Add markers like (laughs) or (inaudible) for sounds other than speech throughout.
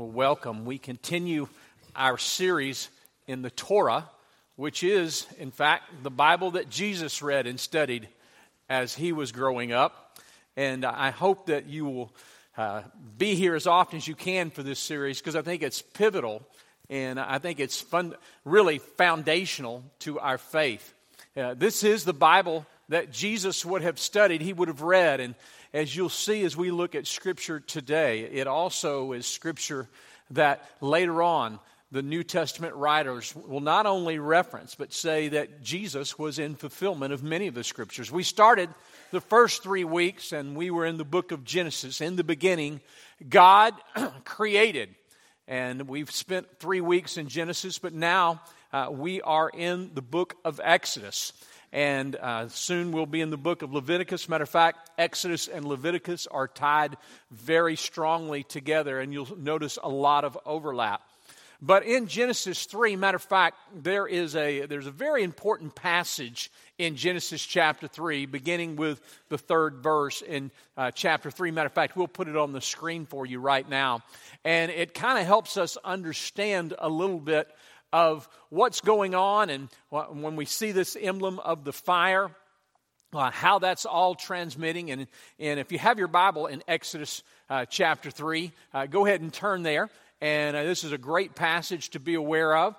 Well, welcome. We continue our series in the Torah, which is, in fact, the Bible that Jesus read and studied as he was growing up. And I hope that you will uh, be here as often as you can for this series because I think it's pivotal and I think it's fun, really foundational to our faith. Uh, this is the Bible that Jesus would have studied, he would have read, and as you'll see as we look at Scripture today, it also is Scripture that later on the New Testament writers will not only reference, but say that Jesus was in fulfillment of many of the Scriptures. We started the first three weeks and we were in the book of Genesis. In the beginning, God (clears throat) created. And we've spent three weeks in Genesis, but now uh, we are in the book of Exodus and uh, soon we'll be in the book of Leviticus. Matter of fact, Exodus and Leviticus are tied very strongly together, and you'll notice a lot of overlap. But in Genesis 3, matter of fact, there is a, there's a very important passage in Genesis chapter 3, beginning with the third verse in uh, chapter 3. Matter of fact, we'll put it on the screen for you right now. And it kind of helps us understand a little bit of what's going on and when we see this emblem of the fire, uh, how that's all transmitting. And, and if you have your Bible in Exodus uh, chapter 3, uh, go ahead and turn there. And uh, this is a great passage to be aware of.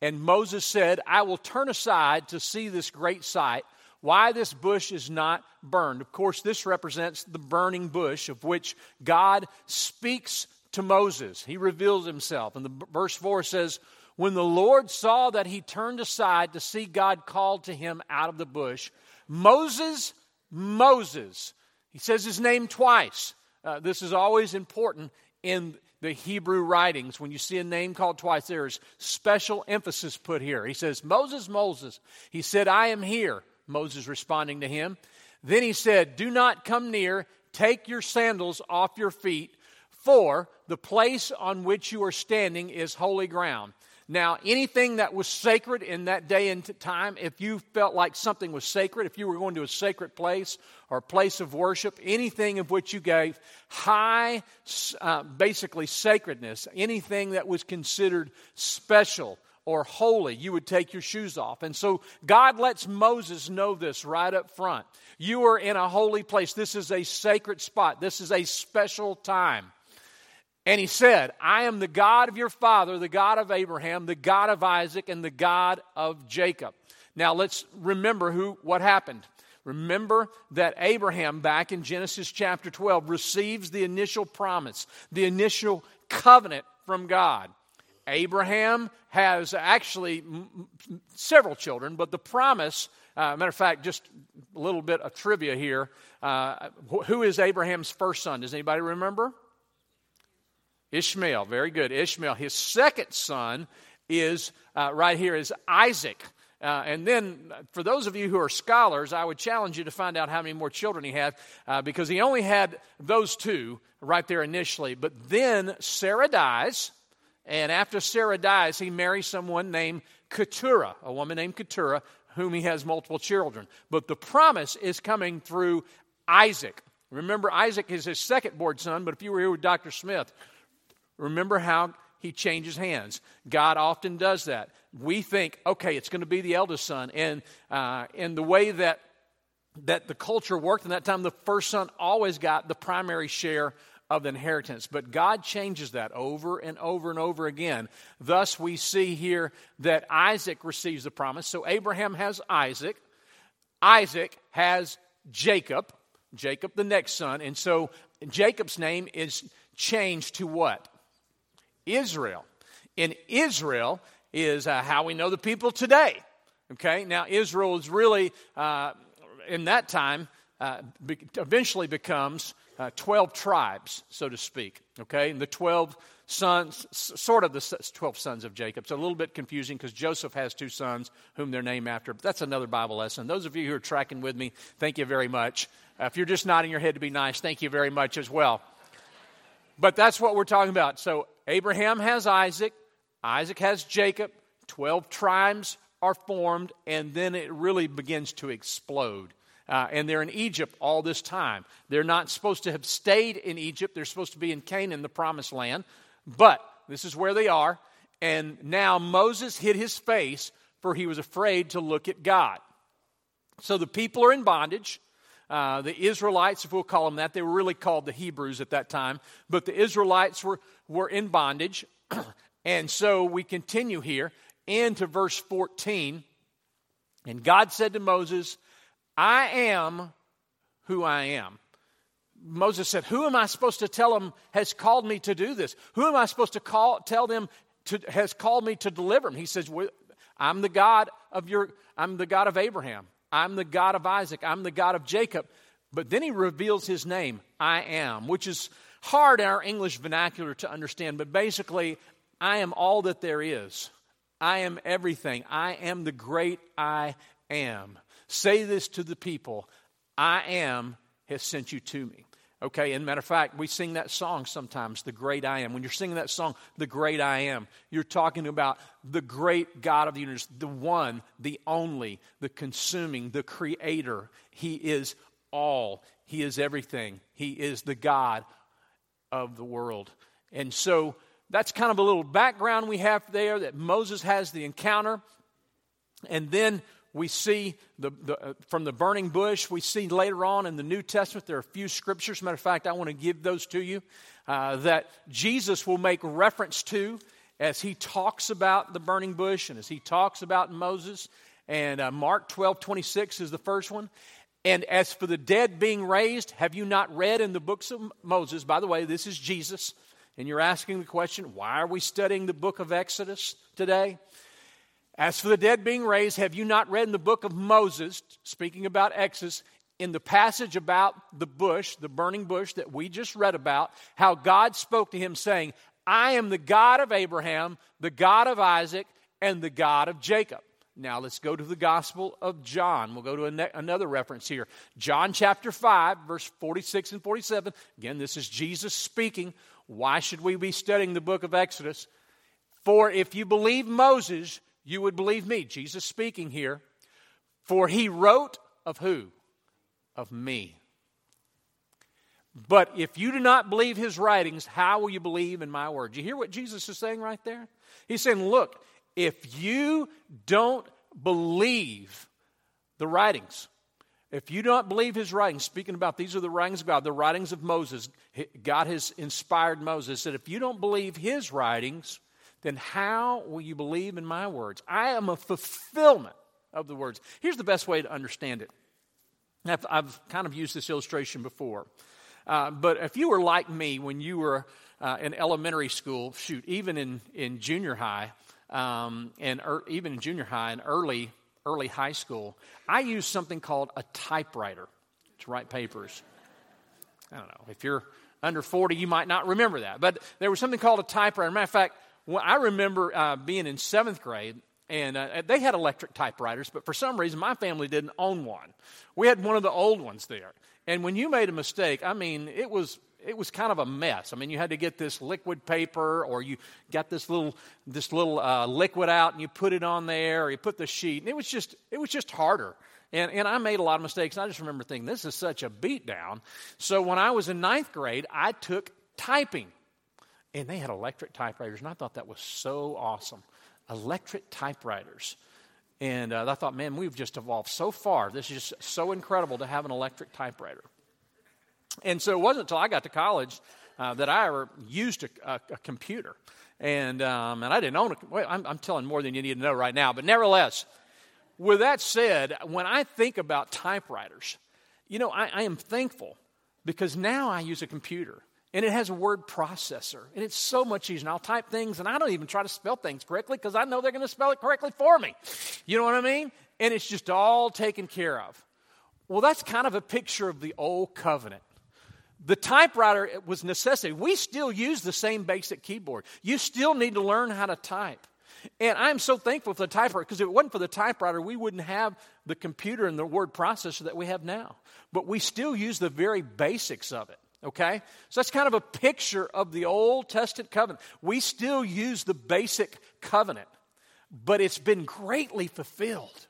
And Moses said, I will turn aside to see this great sight, why this bush is not burned. Of course, this represents the burning bush of which God speaks to Moses. He reveals himself. And the verse 4 says, when the Lord saw that he turned aside to see God called to him out of the bush, Moses, Moses, he says his name twice. Uh, this is always important in the Hebrew writings. When you see a name called twice, there's special emphasis put here. He says, Moses, Moses. He said, I am here. Moses responding to him. Then he said, Do not come near. Take your sandals off your feet, for the place on which you are standing is holy ground. Now, anything that was sacred in that day and time, if you felt like something was sacred, if you were going to a sacred place or a place of worship, anything of which you gave high, uh, basically sacredness, anything that was considered special or holy, you would take your shoes off. And so God lets Moses know this right up front. You are in a holy place. This is a sacred spot. This is a special time. And he said, I am the God of your father, the God of Abraham, the God of Isaac, and the God of Jacob. Now let's remember who what happened. Remember that Abraham, back in Genesis chapter 12, receives the initial promise, the initial covenant from God. Abraham has actually several children, but the promise, uh, matter of fact, just a little bit of trivia here. Uh, who is Abraham's first son? Does anybody remember? Ishmael, very good. Ishmael. His second son is uh, right here is Isaac. Uh, and then, for those of you who are scholars, I would challenge you to find out how many more children he had, uh, because he only had those two right there initially. But then Sarah dies, and after Sarah dies, he marries someone named Keturah, a woman named Keturah, whom he has multiple children. But the promise is coming through Isaac. Remember, Isaac is his second born son, but if you were here with Dr. Smith, Remember how he changes hands. God often does that. We think, okay, it's going to be the eldest son. And uh, in the way that, that the culture worked in that time, the first son always got the primary share of the inheritance. But God changes that over and over and over again. Thus, we see here that Isaac receives the promise. So Abraham has Isaac, Isaac has Jacob, Jacob, the next son. And so Jacob's name is changed to what? Israel. In Israel is uh, how we know the people today. Okay, now Israel is really, uh, in that time, uh, be- eventually becomes uh, 12 tribes, so to speak. Okay, and the 12 sons, sort of the 12 sons of Jacob. It's a little bit confusing because Joseph has two sons whom they're named after, but that's another Bible lesson. Those of you who are tracking with me, thank you very much. Uh, if you're just nodding your head to be nice, thank you very much as well. But that's what we're talking about. So Abraham has Isaac, Isaac has Jacob, 12 tribes are formed, and then it really begins to explode. Uh, and they're in Egypt all this time. They're not supposed to have stayed in Egypt, they're supposed to be in Canaan, the promised land. But this is where they are. And now Moses hid his face, for he was afraid to look at God. So the people are in bondage. Uh, the Israelites, if we'll call them that, they were really called the Hebrews at that time, but the Israelites were, were in bondage. (clears throat) and so we continue here into verse 14. And God said to Moses, I am who I am. Moses said, Who am I supposed to tell them has called me to do this? Who am I supposed to call, tell them to, has called me to deliver them? He says, I'm the God of your, I'm the God of Abraham. I'm the God of Isaac. I'm the God of Jacob. But then he reveals his name, I am, which is hard in our English vernacular to understand. But basically, I am all that there is. I am everything. I am the great I am. Say this to the people I am has sent you to me. Okay, and matter of fact, we sing that song sometimes, The Great I Am. When you're singing that song, The Great I Am, you're talking about the great God of the universe, the one, the only, the consuming, the creator. He is all, He is everything. He is the God of the world. And so that's kind of a little background we have there that Moses has the encounter. And then we see the, the, uh, from the burning bush, we see later on in the New Testament, there are a few scriptures. Matter of fact, I want to give those to you uh, that Jesus will make reference to as he talks about the burning bush and as he talks about Moses. And uh, Mark 12 26 is the first one. And as for the dead being raised, have you not read in the books of Moses? By the way, this is Jesus. And you're asking the question, why are we studying the book of Exodus today? As for the dead being raised, have you not read in the book of Moses, speaking about Exodus, in the passage about the bush, the burning bush that we just read about, how God spoke to him saying, I am the God of Abraham, the God of Isaac, and the God of Jacob. Now let's go to the Gospel of John. We'll go to ne- another reference here. John chapter 5, verse 46 and 47. Again, this is Jesus speaking. Why should we be studying the book of Exodus? For if you believe Moses, you would believe me. Jesus speaking here. For he wrote of who? Of me. But if you do not believe his writings, how will you believe in my words? You hear what Jesus is saying right there? He's saying, look, if you don't believe the writings, if you don't believe his writings, speaking about these are the writings of God, the writings of Moses, God has inspired Moses, that if you don't believe his writings, then how will you believe in my words? I am a fulfillment of the words. Here's the best way to understand it. I've, I've kind of used this illustration before. Uh, but if you were like me when you were uh, in elementary school, shoot, even in, in junior high, um, and er, even in junior high and early, early high school, I used something called a typewriter to write papers. I don't know. If you're under 40, you might not remember that. But there was something called a typewriter. Matter of fact, well, I remember uh, being in seventh grade, and uh, they had electric typewriters, but for some reason my family didn't own one. We had one of the old ones there. And when you made a mistake, I mean, it was it was kind of a mess. I mean, you had to get this liquid paper, or you got this little this little uh, liquid out, and you put it on there, or you put the sheet, and it was just it was just harder. And, and I made a lot of mistakes. I just remember thinking, this is such a beatdown. So when I was in ninth grade, I took typing and they had electric typewriters, and I thought that was so awesome. Electric typewriters. And uh, I thought, man, we've just evolved so far. This is just so incredible to have an electric typewriter. And so it wasn't until I got to college uh, that I ever used a, a, a computer. And, um, and I didn't own a well, I'm, I'm telling more than you need to know right now. But nevertheless, with that said, when I think about typewriters, you know, I, I am thankful because now I use a computer and it has a word processor and it's so much easier. And i'll type things and i don't even try to spell things correctly because i know they're going to spell it correctly for me. You know what i mean? And it's just all taken care of. Well that's kind of a picture of the old covenant. The typewriter was necessity we still use the same basic keyboard. You still need to learn how to type. And i'm so thankful for the typewriter because if it wasn't for the typewriter we wouldn't have the computer and the word processor that we have now. But we still use the very basics of it Okay? So that's kind of a picture of the Old Testament covenant. We still use the basic covenant, but it's been greatly fulfilled.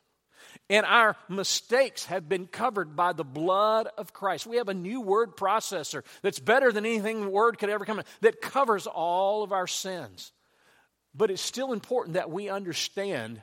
And our mistakes have been covered by the blood of Christ. We have a new word processor that's better than anything the word could ever come in, that covers all of our sins. But it's still important that we understand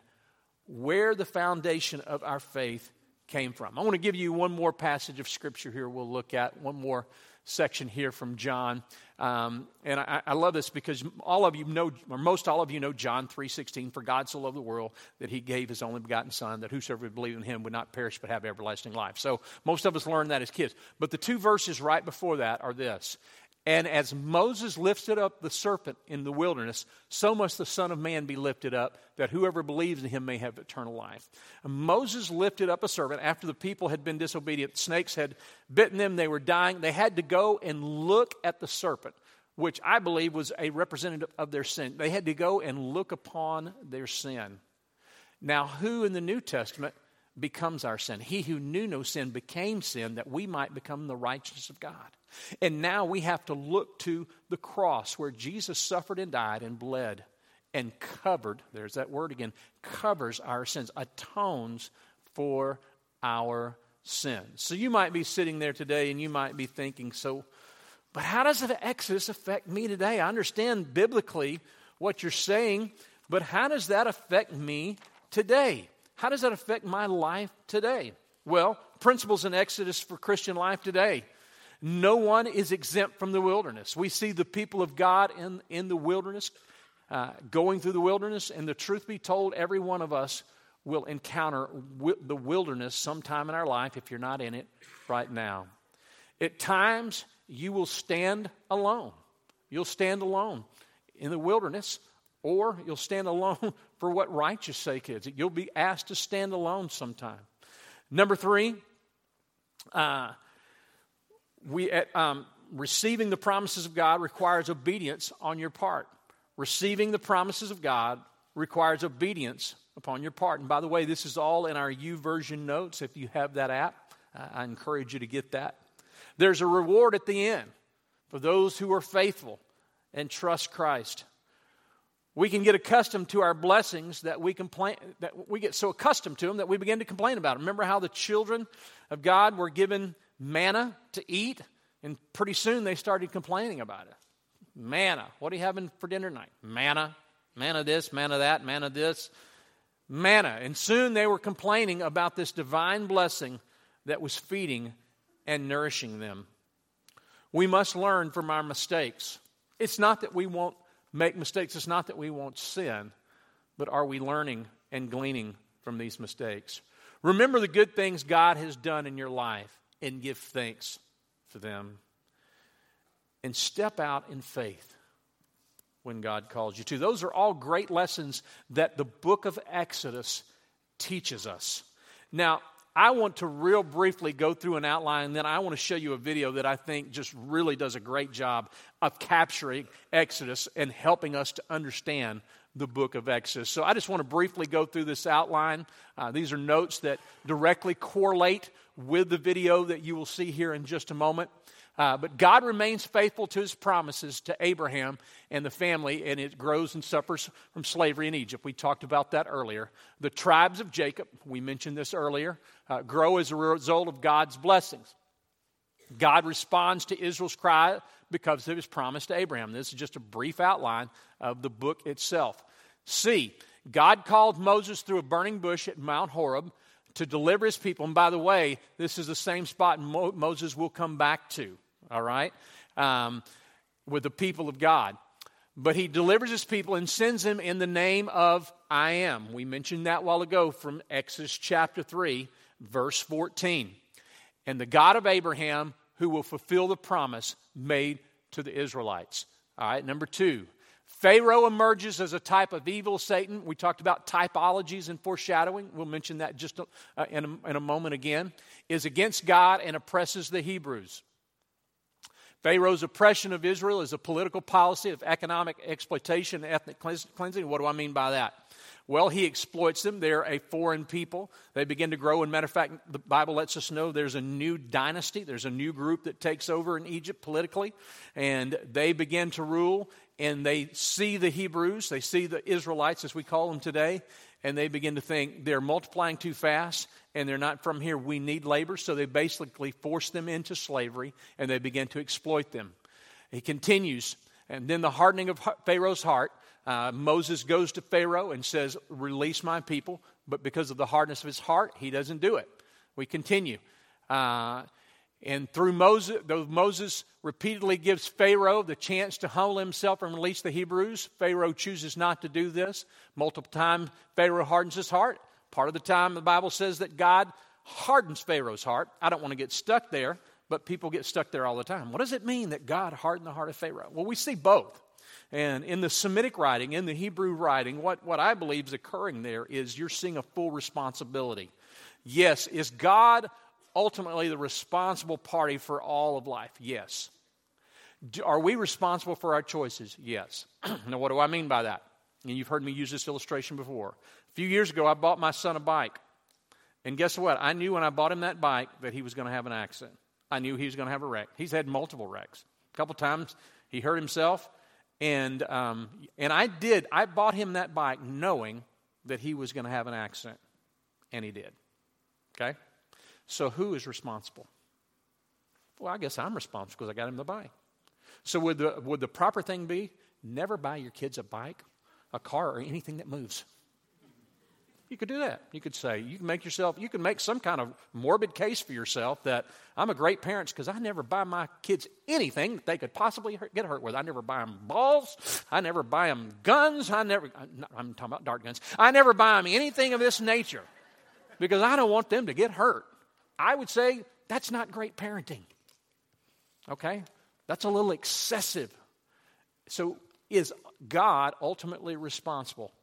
where the foundation of our faith came from. I want to give you one more passage of scripture here we'll look at, one more section here from John. Um, and I, I, love this because all of you know, or most all of you know John 3.16, for God so loved the world that he gave his only begotten son, that whosoever would believe in him would not perish but have everlasting life. So most of us learned that as kids. But the two verses right before that are this. And as Moses lifted up the serpent in the wilderness, so must the Son of Man be lifted up, that whoever believes in him may have eternal life. And Moses lifted up a serpent after the people had been disobedient. Snakes had bitten them, they were dying. They had to go and look at the serpent, which I believe was a representative of their sin. They had to go and look upon their sin. Now, who in the New Testament becomes our sin? He who knew no sin became sin that we might become the righteousness of God. And now we have to look to the cross where Jesus suffered and died and bled and covered, there's that word again, covers our sins, atones for our sins. So you might be sitting there today and you might be thinking, so, but how does the Exodus affect me today? I understand biblically what you're saying, but how does that affect me today? How does that affect my life today? Well, principles in Exodus for Christian life today. No one is exempt from the wilderness. We see the people of God in, in the wilderness, uh, going through the wilderness, and the truth be told, every one of us will encounter the wilderness sometime in our life if you're not in it right now. At times, you will stand alone. You'll stand alone in the wilderness, or you'll stand alone (laughs) for what righteous sake is. You'll be asked to stand alone sometime. Number three, uh, we, um, receiving the promises of God requires obedience on your part. Receiving the promises of God requires obedience upon your part. And by the way, this is all in our YouVersion notes. If you have that app, I encourage you to get that. There's a reward at the end for those who are faithful and trust Christ. We can get accustomed to our blessings that we complain that we get so accustomed to them that we begin to complain about them. Remember how the children of God were given manna to eat, and pretty soon they started complaining about it. Manna. What are you having for dinner tonight? Manna. Manna this, manna that, manna this. Manna. And soon they were complaining about this divine blessing that was feeding and nourishing them. We must learn from our mistakes. It's not that we won't make mistakes, it's not that we won't sin, but are we learning and gleaning from these mistakes? Remember the good things God has done in your life and give thanks for them. And step out in faith when God calls you to. Those are all great lessons that the book of Exodus teaches us. Now, I want to real briefly go through an outline, and then I want to show you a video that I think just really does a great job of capturing Exodus and helping us to understand the book of Exodus. So I just want to briefly go through this outline. Uh, these are notes that directly correlate with the video that you will see here in just a moment. Uh, but God remains faithful to his promises to Abraham and the family, and it grows and suffers from slavery in Egypt. We talked about that earlier. The tribes of Jacob, we mentioned this earlier, uh, grow as a result of God's blessings. God responds to Israel's cry because of his promise to Abraham. This is just a brief outline of the book itself. C. God called Moses through a burning bush at Mount Horeb to deliver his people. And by the way, this is the same spot Mo- Moses will come back to, all right, um, with the people of God. But he delivers his people and sends them in the name of I am. We mentioned that a while ago from Exodus chapter 3, verse 14. And the God of Abraham, who will fulfill the promise made to the Israelites. All right, number two, Pharaoh emerges as a type of evil Satan. We talked about typologies and foreshadowing. We'll mention that just uh, in, a, in a moment again. Is against God and oppresses the Hebrews. Pharaoh's oppression of Israel is a political policy of economic exploitation and ethnic cleansing. What do I mean by that? Well, he exploits them. They're a foreign people. They begin to grow. And matter of fact, the Bible lets us know there's a new dynasty. There's a new group that takes over in Egypt politically, and they begin to rule and they see the Hebrews, they see the Israelites, as we call them today, and they begin to think they're multiplying too fast and they're not from here. We need labor. So they basically force them into slavery and they begin to exploit them. He continues, and then the hardening of Pharaoh's heart. Uh, Moses goes to Pharaoh and says, Release my people. But because of the hardness of his heart, he doesn't do it. We continue. Uh, and through Moses, though Moses repeatedly gives Pharaoh the chance to humble himself and release the Hebrews, Pharaoh chooses not to do this. Multiple times, Pharaoh hardens his heart. Part of the time, the Bible says that God hardens Pharaoh's heart. I don't want to get stuck there, but people get stuck there all the time. What does it mean that God hardened the heart of Pharaoh? Well, we see both. And in the Semitic writing, in the Hebrew writing, what, what I believe is occurring there is you're seeing a full responsibility. Yes, is God ultimately the responsible party for all of life? Yes. Do, are we responsible for our choices? Yes. (clears throat) now, what do I mean by that? And you've heard me use this illustration before. A few years ago, I bought my son a bike. And guess what? I knew when I bought him that bike that he was going to have an accident. I knew he was going to have a wreck. He's had multiple wrecks. A couple times he hurt himself. And, um, and I did, I bought him that bike knowing that he was going to have an accident. And he did. Okay? So who is responsible? Well, I guess I'm responsible because I got him the bike. So would the, would the proper thing be never buy your kids a bike, a car, or anything that moves? You could do that. You could say, you can make yourself, you can make some kind of morbid case for yourself that I'm a great parent because I never buy my kids anything that they could possibly hurt, get hurt with. I never buy them balls. I never buy them guns. I never, I'm talking about dart guns. I never buy them anything of this nature because I don't want them to get hurt. I would say that's not great parenting. Okay? That's a little excessive. So, is God ultimately responsible?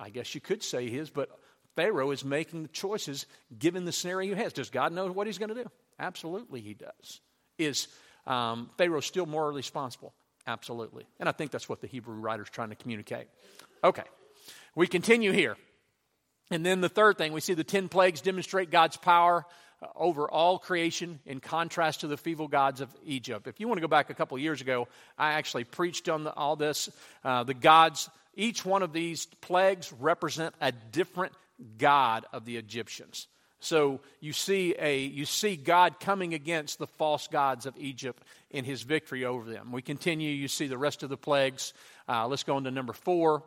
I guess you could say his, but Pharaoh is making the choices given the scenario he has. Does God know what he's going to do? Absolutely, he does. Is um, Pharaoh still morally responsible? Absolutely. And I think that's what the Hebrew writer is trying to communicate. Okay, we continue here. And then the third thing, we see the 10 plagues demonstrate God's power uh, over all creation in contrast to the feeble gods of Egypt. If you want to go back a couple years ago, I actually preached on the, all this. Uh, the gods, each one of these plagues represent a different god of the Egyptians. So you see a you see God coming against the false gods of Egypt in His victory over them. We continue. You see the rest of the plagues. Uh, let's go on to number four,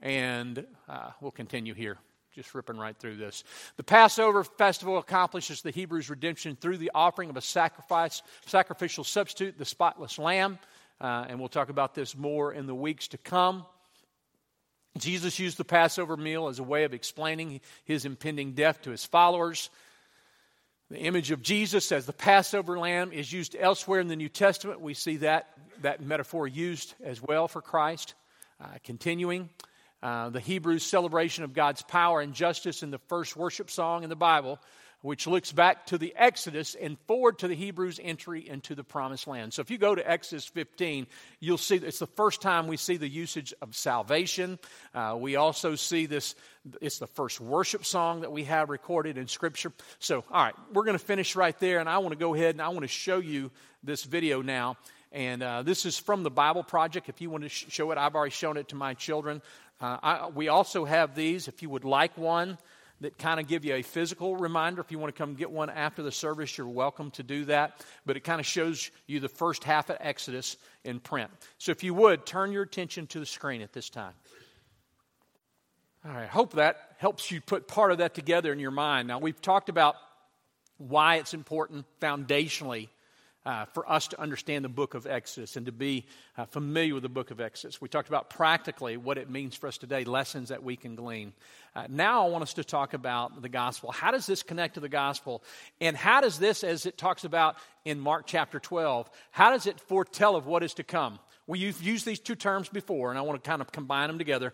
and uh, we'll continue here just ripping right through this. The Passover festival accomplishes the Hebrews' redemption through the offering of a sacrifice, sacrificial substitute, the spotless lamb. Uh, and we'll talk about this more in the weeks to come. Jesus used the Passover meal as a way of explaining his impending death to his followers. The image of Jesus as the Passover lamb is used elsewhere in the New Testament. We see that, that metaphor used as well for Christ. Uh, continuing, uh, the Hebrews' celebration of God's power and justice in the first worship song in the Bible, which looks back to the Exodus and forward to the Hebrews' entry into the promised land. So if you go to Exodus 15, you'll see it's the first time we see the usage of salvation. Uh, we also see this, it's the first worship song that we have recorded in Scripture. So, all right, we're going to finish right there, and I want to go ahead and I want to show you this video now. And uh, this is from the Bible Project. If you want to sh- show it, I've already shown it to my children. Uh, I, we also have these, if you would like one, that kind of give you a physical reminder. If you want to come get one after the service, you're welcome to do that. But it kind of shows you the first half of Exodus in print. So if you would, turn your attention to the screen at this time. All right, hope that helps you put part of that together in your mind. Now, we've talked about why it's important foundationally uh, for us to understand the book of Exodus and to be uh, familiar with the book of Exodus. We talked about practically what it means for us today, lessons that we can glean. Uh, now I want us to talk about the gospel. How does this connect to the gospel? And how does this, as it talks about in Mark chapter 12, how does it foretell of what is to come? We've used these two terms before, and I want to kind of combine them together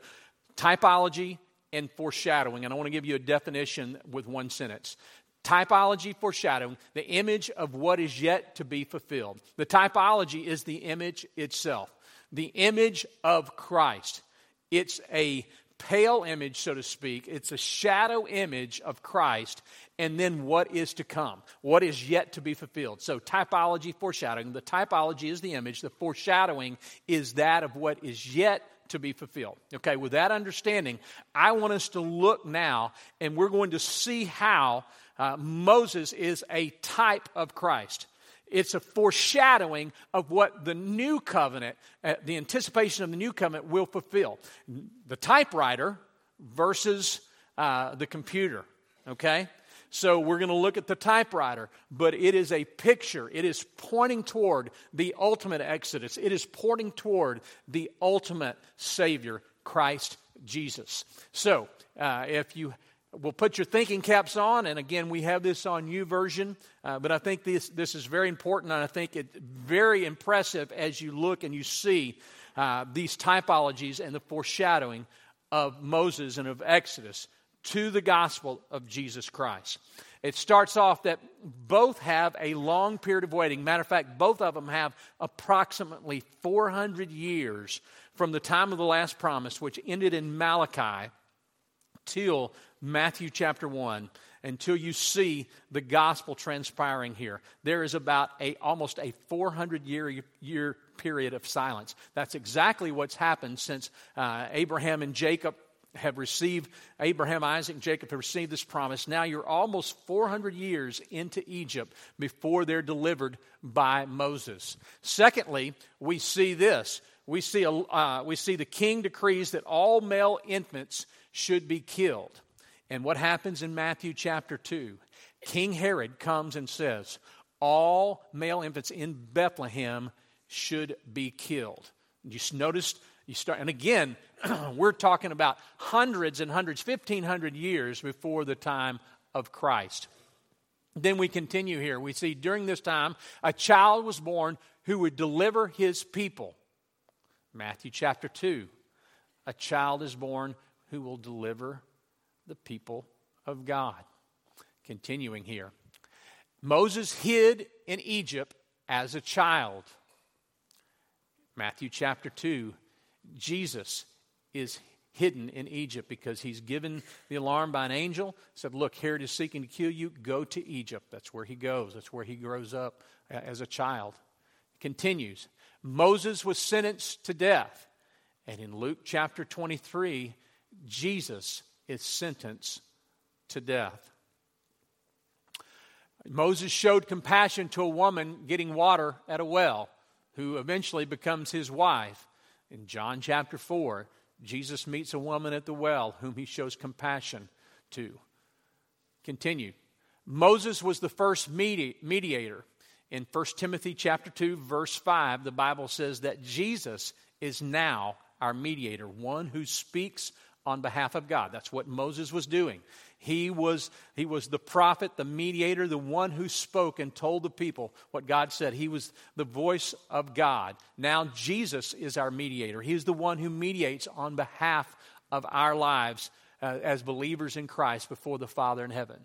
typology and foreshadowing. And I want to give you a definition with one sentence. Typology, foreshadowing, the image of what is yet to be fulfilled. The typology is the image itself, the image of Christ. It's a pale image, so to speak. It's a shadow image of Christ and then what is to come, what is yet to be fulfilled. So, typology, foreshadowing. The typology is the image, the foreshadowing is that of what is yet to be fulfilled. Okay, with that understanding, I want us to look now and we're going to see how uh, Moses is a type of Christ. It's a foreshadowing of what the new covenant, uh, the anticipation of the new covenant will fulfill. The typewriter versus uh, the computer, okay? So we're going to look at the typewriter, but it is a picture. It is pointing toward the ultimate Exodus. It is pointing toward the ultimate Savior, Christ Jesus. So uh, if you will put your thinking caps on, and again, we have this on YouVersion, uh, but I think this, this is very important, and I think it's very impressive as you look and you see uh, these typologies and the foreshadowing of Moses and of Exodus to the gospel of Jesus Christ. It starts off that both have a long period of waiting. Matter of fact, both of them have approximately 400 years from the time of the last promise, which ended in Malachi, till Matthew chapter 1 until you see the gospel transpiring here. There is about a almost a 400 year year period of silence. That's exactly what's happened since uh, Abraham and Jacob have received, Abraham, Isaac, and Jacob have received this promise. Now you're almost 400 years into Egypt before they're delivered by Moses. Secondly, we see this. We see, a, uh, we see the king decrees that all male infants should be killed. And what happens in Matthew chapter 2? King Herod comes and says, All male infants in Bethlehem should be killed. You noticed you start, and again, (clears throat) we're talking about hundreds and hundreds, 1,500 years before the time of Christ. Then we continue here. We see during this time, a child was born who would deliver his people. Matthew chapter 2. A child is born who will deliver the people of God. Continuing here. Moses hid in Egypt as a child. Matthew chapter 2 Jesus is hidden in Egypt because he's given the alarm by an angel, said, Look, Herod is seeking to kill you. Go to Egypt. That's where he goes. That's where he grows up uh, as a child. Continues. Moses was sentenced to death. And in Luke chapter 23, Jesus is sentenced to death. Moses showed compassion to a woman getting water at a well, who eventually becomes his wife. In John chapter 4, Jesus meets a woman at the well whom he shows compassion to. Continue. Moses was the first medi- mediator. In 1 Timothy chapter 2 verse 5, the Bible says that Jesus is now our mediator, one who speaks on behalf of God. That's what Moses was doing. He was, he was the prophet, the mediator, the one who spoke and told the people what God said. He was the voice of God. Now Jesus is our mediator. He is the one who mediates on behalf of our lives uh, as believers in Christ before the Father in heaven.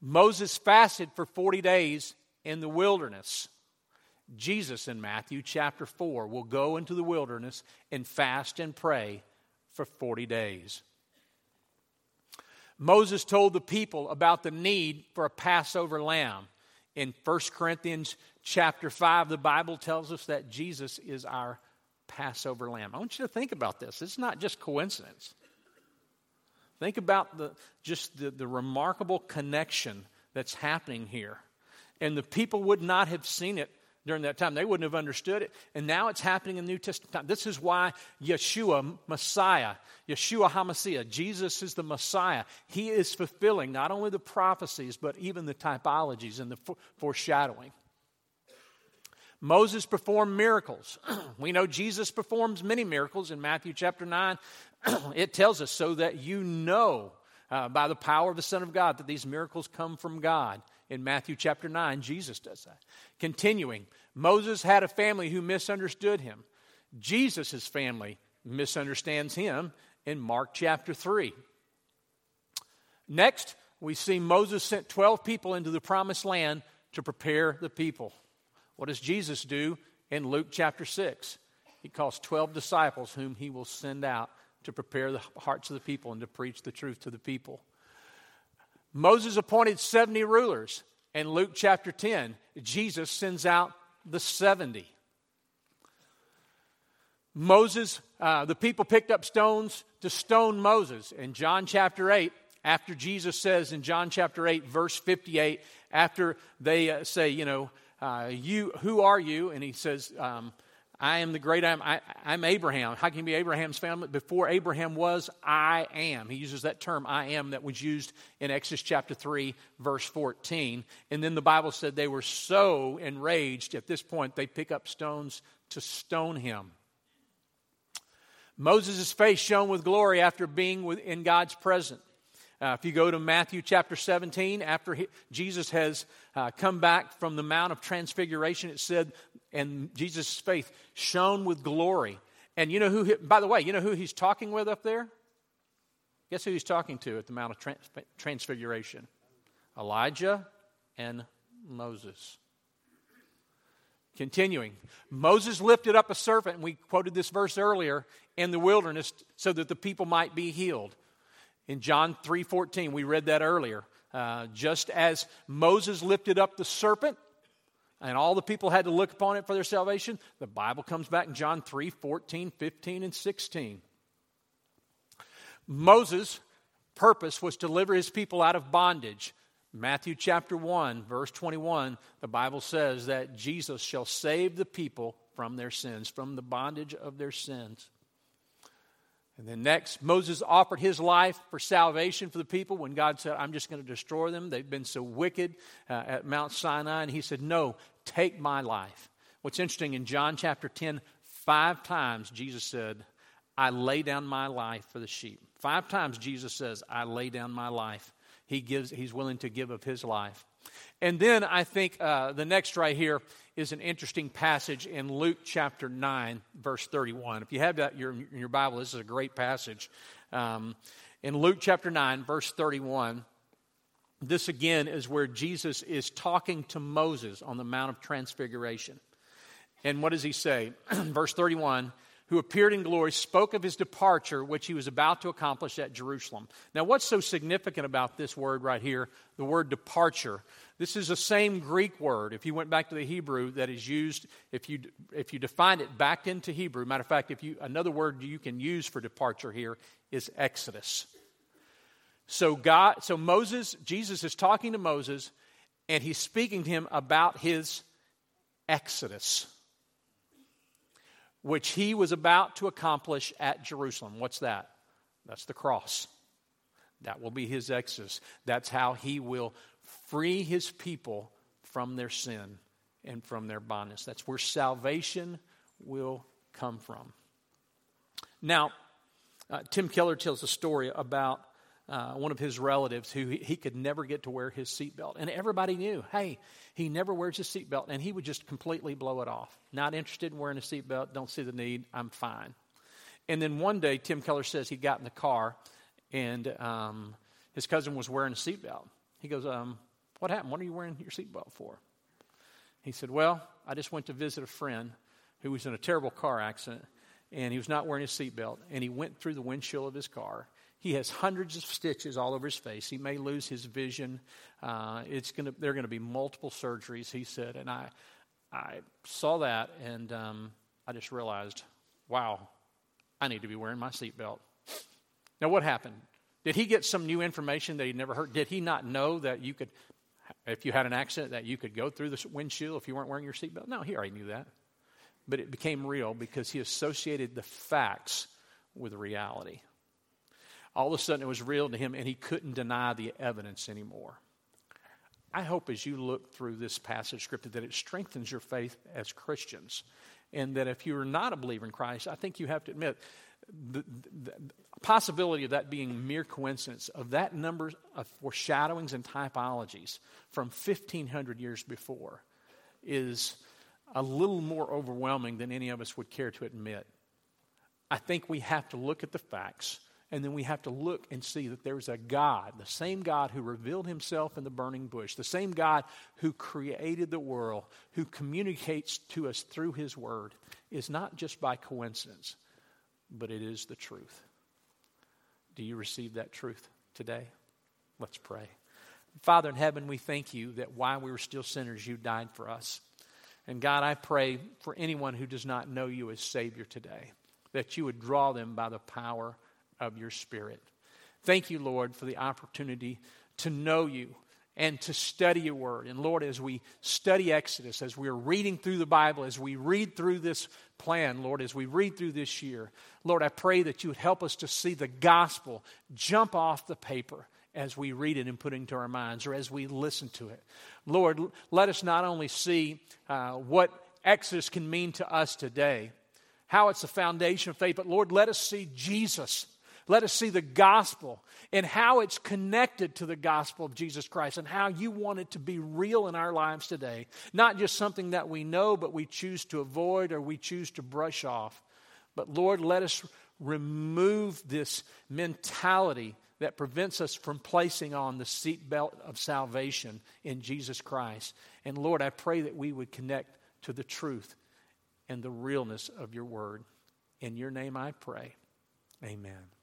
Moses fasted for 40 days in the wilderness. Jesus in Matthew chapter 4 will go into the wilderness and fast and pray for 40 days. Moses told the people about the need for a Passover lamb. In 1 Corinthians chapter 5, the Bible tells us that Jesus is our Passover lamb. I want you to think about this. It's not just coincidence. Think about the, just the, the remarkable connection that's happening here. And the people would not have seen it during that time. They wouldn't have understood it. And now it's happening in the New Testament time. This is why Yeshua, Messiah, Yeshua HaMashiach, Jesus is the Messiah. He is fulfilling not only the prophecies, but even the typologies and the foreshadowing. Moses performed miracles. (clears throat) we know Jesus performs many miracles in Matthew chapter 9. (clears throat) it tells us so that you know uh, by the power of the Son of God that these miracles come from God. In Matthew chapter 9, Jesus does that. Continuing, Moses had a family who misunderstood him. Jesus' family misunderstands him in Mark chapter 3. Next, we see Moses sent 12 people into the promised land to prepare the people. What does Jesus do in Luke chapter 6? He calls 12 disciples whom he will send out to prepare the hearts of the people and to preach the truth to the people. Moses appointed 70 rulers. In Luke chapter 10, Jesus sends out the 70. Moses, uh, the people picked up stones to stone Moses. In John chapter 8, after Jesus says in John chapter 8, verse 58, after they uh, say, you know, uh, you, who are you? And he says, um, I am the great I am. I, am Abraham. How can you be Abraham's family? Before Abraham was, I am. He uses that term, I am, that was used in Exodus chapter 3, verse 14. And then the Bible said they were so enraged at this point, they pick up stones to stone him. Moses' face shone with glory after being in God's presence. Uh, if you go to Matthew chapter 17, after he, Jesus has uh, come back from the Mount of Transfiguration, it said, and Jesus' face shone with glory. And you know who, by the way, you know who he's talking with up there? Guess who he's talking to at the Mount of Trans- Transfiguration? Elijah and Moses. Continuing, Moses lifted up a serpent, and we quoted this verse earlier, in the wilderness so that the people might be healed. In John 3:14, we read that earlier. Uh, just as Moses lifted up the serpent and all the people had to look upon it for their salvation, the Bible comes back in John 3 14, 15, and 16. Moses' purpose was to deliver his people out of bondage. Matthew chapter 1, verse 21, the Bible says that Jesus shall save the people from their sins, from the bondage of their sins. And then next, Moses offered his life for salvation for the people when God said, I'm just going to destroy them. They've been so wicked uh, at Mount Sinai. And he said, No, take my life. What's interesting, in John chapter 10, five times Jesus said, I lay down my life for the sheep. Five times Jesus says, I lay down my life. He gives, he's willing to give of his life. And then I think uh, the next right here is an interesting passage in Luke chapter 9, verse 31. If you have that in your Bible, this is a great passage. Um, in Luke chapter 9, verse 31, this again is where Jesus is talking to Moses on the Mount of Transfiguration. And what does he say? (clears throat) verse 31 who appeared in glory, spoke of his departure, which he was about to accomplish at Jerusalem. Now, what's so significant about this word right here, the word departure? This is the same Greek word. If you went back to the Hebrew that is used, if you, if you define it back into Hebrew, matter of fact, if you, another word you can use for departure here is exodus. So God, so Moses, Jesus is talking to Moses, and he's speaking to him about his exodus which he was about to accomplish at Jerusalem. What's that? That's the cross. That will be his exodus. That's how he will free his people from their sin and from their bondage. That's where salvation will come from. Now, uh, Tim Keller tells a story about uh, one of his relatives who he, could never get to wear his seatbelt. And everybody knew, hey, he never wears his seatbelt. And he would just completely blow it off. Not interested in wearing a seatbelt, don't see the need, I'm fine. And then one day, Tim Keller says he got in the car and um, his cousin was wearing a seatbelt. He goes, um, What happened? What are you wearing your seatbelt for? He said, Well, I just went to visit a friend who was in a terrible car accident and he was not wearing his seatbelt and he went through the windshield of his car he has hundreds of stitches all over his face. He may lose his vision. Uh, it's gonna, there are going to be multiple surgeries, he said. And I, I saw that and um, I just realized, wow, I need to be wearing my seatbelt. Now, what happened? Did he get some new information that he'd never heard? Did he not know that you could, if you had an accident, that you could go through the windshield if you weren't wearing your seatbelt? No, he already knew that. But it became real because he associated the facts with reality all of a sudden it was real to him and he couldn't deny the evidence anymore. I hope as you look through this passage scripture that it strengthens your faith as Christians. And that if you're not a believer in Christ, I think you have to admit the, the, the possibility of that being mere coincidence, of that number of foreshadowings and typologies from 1500 years before, is a little more overwhelming than any of us would care to admit. I think we have to look at the facts and then we have to look and see that there's a God, the same God who revealed himself in the burning bush, the same God who created the world, who communicates to us through his word, is not just by coincidence, but it is the truth. Do you receive that truth today? Let's pray. Father in heaven, we thank you that while we were still sinners, you died for us. And God, I pray for anyone who does not know you as Savior today, that you would draw them by the power of your Spirit. Thank you, Lord, for the opportunity to know you and to study your word. And Lord, as we study Exodus, as we're reading through the Bible, as we read through this plan, Lord, as we read through this year, Lord, I pray that you would help us to see the gospel jump off the paper as we read it and put it into our minds or as we listen to it. Lord, let us not only see uh, what Exodus can mean to us today, how it's the foundation of faith, but Lord, let us see Jesus. Let us see the gospel and how it's connected to the gospel of Jesus Christ and how you want it to be real in our lives today. Not just something that we know, but we choose to avoid or we choose to brush off. But Lord, let us remove this mentality that prevents us from placing on the seatbelt of salvation in Jesus Christ. And Lord, I pray that we would connect to the truth and the realness of your word. In your name I pray. Amen.